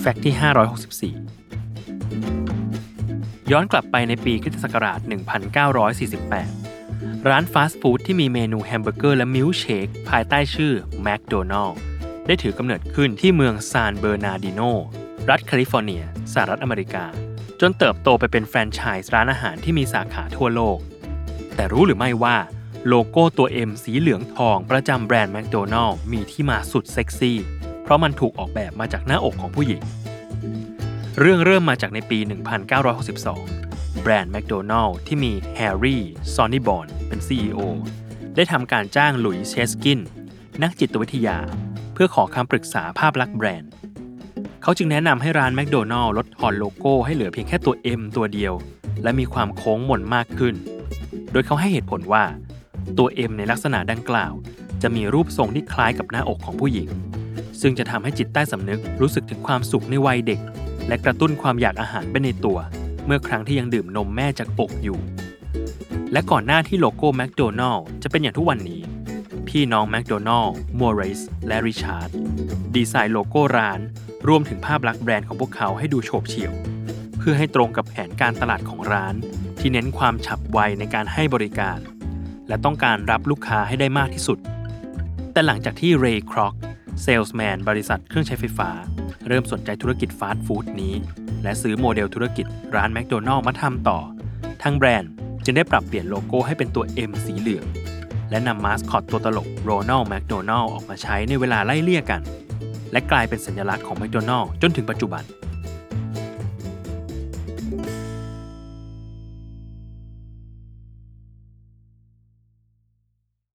Fact ที่ 564 ย้อนกลับไปในปีคริสตศักราช1948 ร้านฟาสต์ฟู้ดที่มีเมนูแฮมเบอร์เกอร์และมิลค์เชคภายใต้ชื่อแม d โดนัล s ได้ถือกำเนิดขึ้นที่เมืองซานเบอร์นาร์ดิโน รัฐแคลิฟอร์เนีย สหรัฐอเมริกา จนเติบโตไปเป็นแฟรนไชส์ร้านอาหารที่มีสาขาทั่วโลก แต่รู้หรือไม่ว่าโลโก้ตัว M สีเหลืองทองประจำแบรนด์แม d โดนัล s มีที่มาสุดเซ็กซี่ เพราะมันถูกออกแบบมาจากหน้าอกของผู้หญิง เรื่องเริ่มมาจากในปี 1962 แบรนด์แม d โดนัล s ที่มีแฮร์รี่ซอนนี่บอนเป็น CEO ได้ทำการจ้างหลุยส์เชสกิน นักจิตวิทยา เพื่อขอคำปรึกษาภาพลักษณ์แบรนด์ เขาจึงแนะนำให้ร้านแม d โดนัล s ลดทอนโลโก้ให้เหลือเพียงแค่ตัว M ตัวเดียว และมีความโค้งมนมากขึ้น โดยเขาให้เหตุผลว่า ตัว M ในลักษณะดังกล่าว จะมีรูปทรงที่คล้ายกับหน้าอกของผู้หญิง ซึ่งจะทำให้จิตใต้สำนึกรู้สึกถึงความสุขในวัยเด็ก และกระตุ้นความอยากอาหารไปในตัว เมื่อครั้งที่ยังดื่มนมแม่จากอกอยู่ และก่อนหน้าที่โลโก้แม d โดนัล s จะเป็นอย่างทุกวันนี้ พี่น้องแม d โดนัล s มอริสและริชาร์ดดีไซน์โลโก้ร้าน รวมถึงภาพลักษณ์แบรนด์ของพวกเขาให้ดูโฉบเฉี่ยว เพื่อให้ตรงกับแผนการตลาดของร้าน ที่เน้นความฉับไวในการให้บริการ และต้องการรับลูกค้าให้ได้มากที่สุดแต่หลังจากที่เรย์ครอก เซลส์แมนบริษัทเครื่องใช้ไฟฟ้า เริ่มสนใจธุรกิจฟาสต์ฟู้ดนี้ และซื้อโมเดลธุรกิจร้านแมคโดนัล s มาทำต่อ ทางแบรนด์จึงได้ปรับเปลี่ยนโลโก้ให้เป็นตัว M สีเหลือง และนำมาสคอตตัวตลกโรนัลแมคโดนัล s ออกมาใช้ในเวลาไล่เลี่ยกัน และกลายเป็นสัญลักษณ์ของแมคโดนัล s จนถึงปัจจุบัน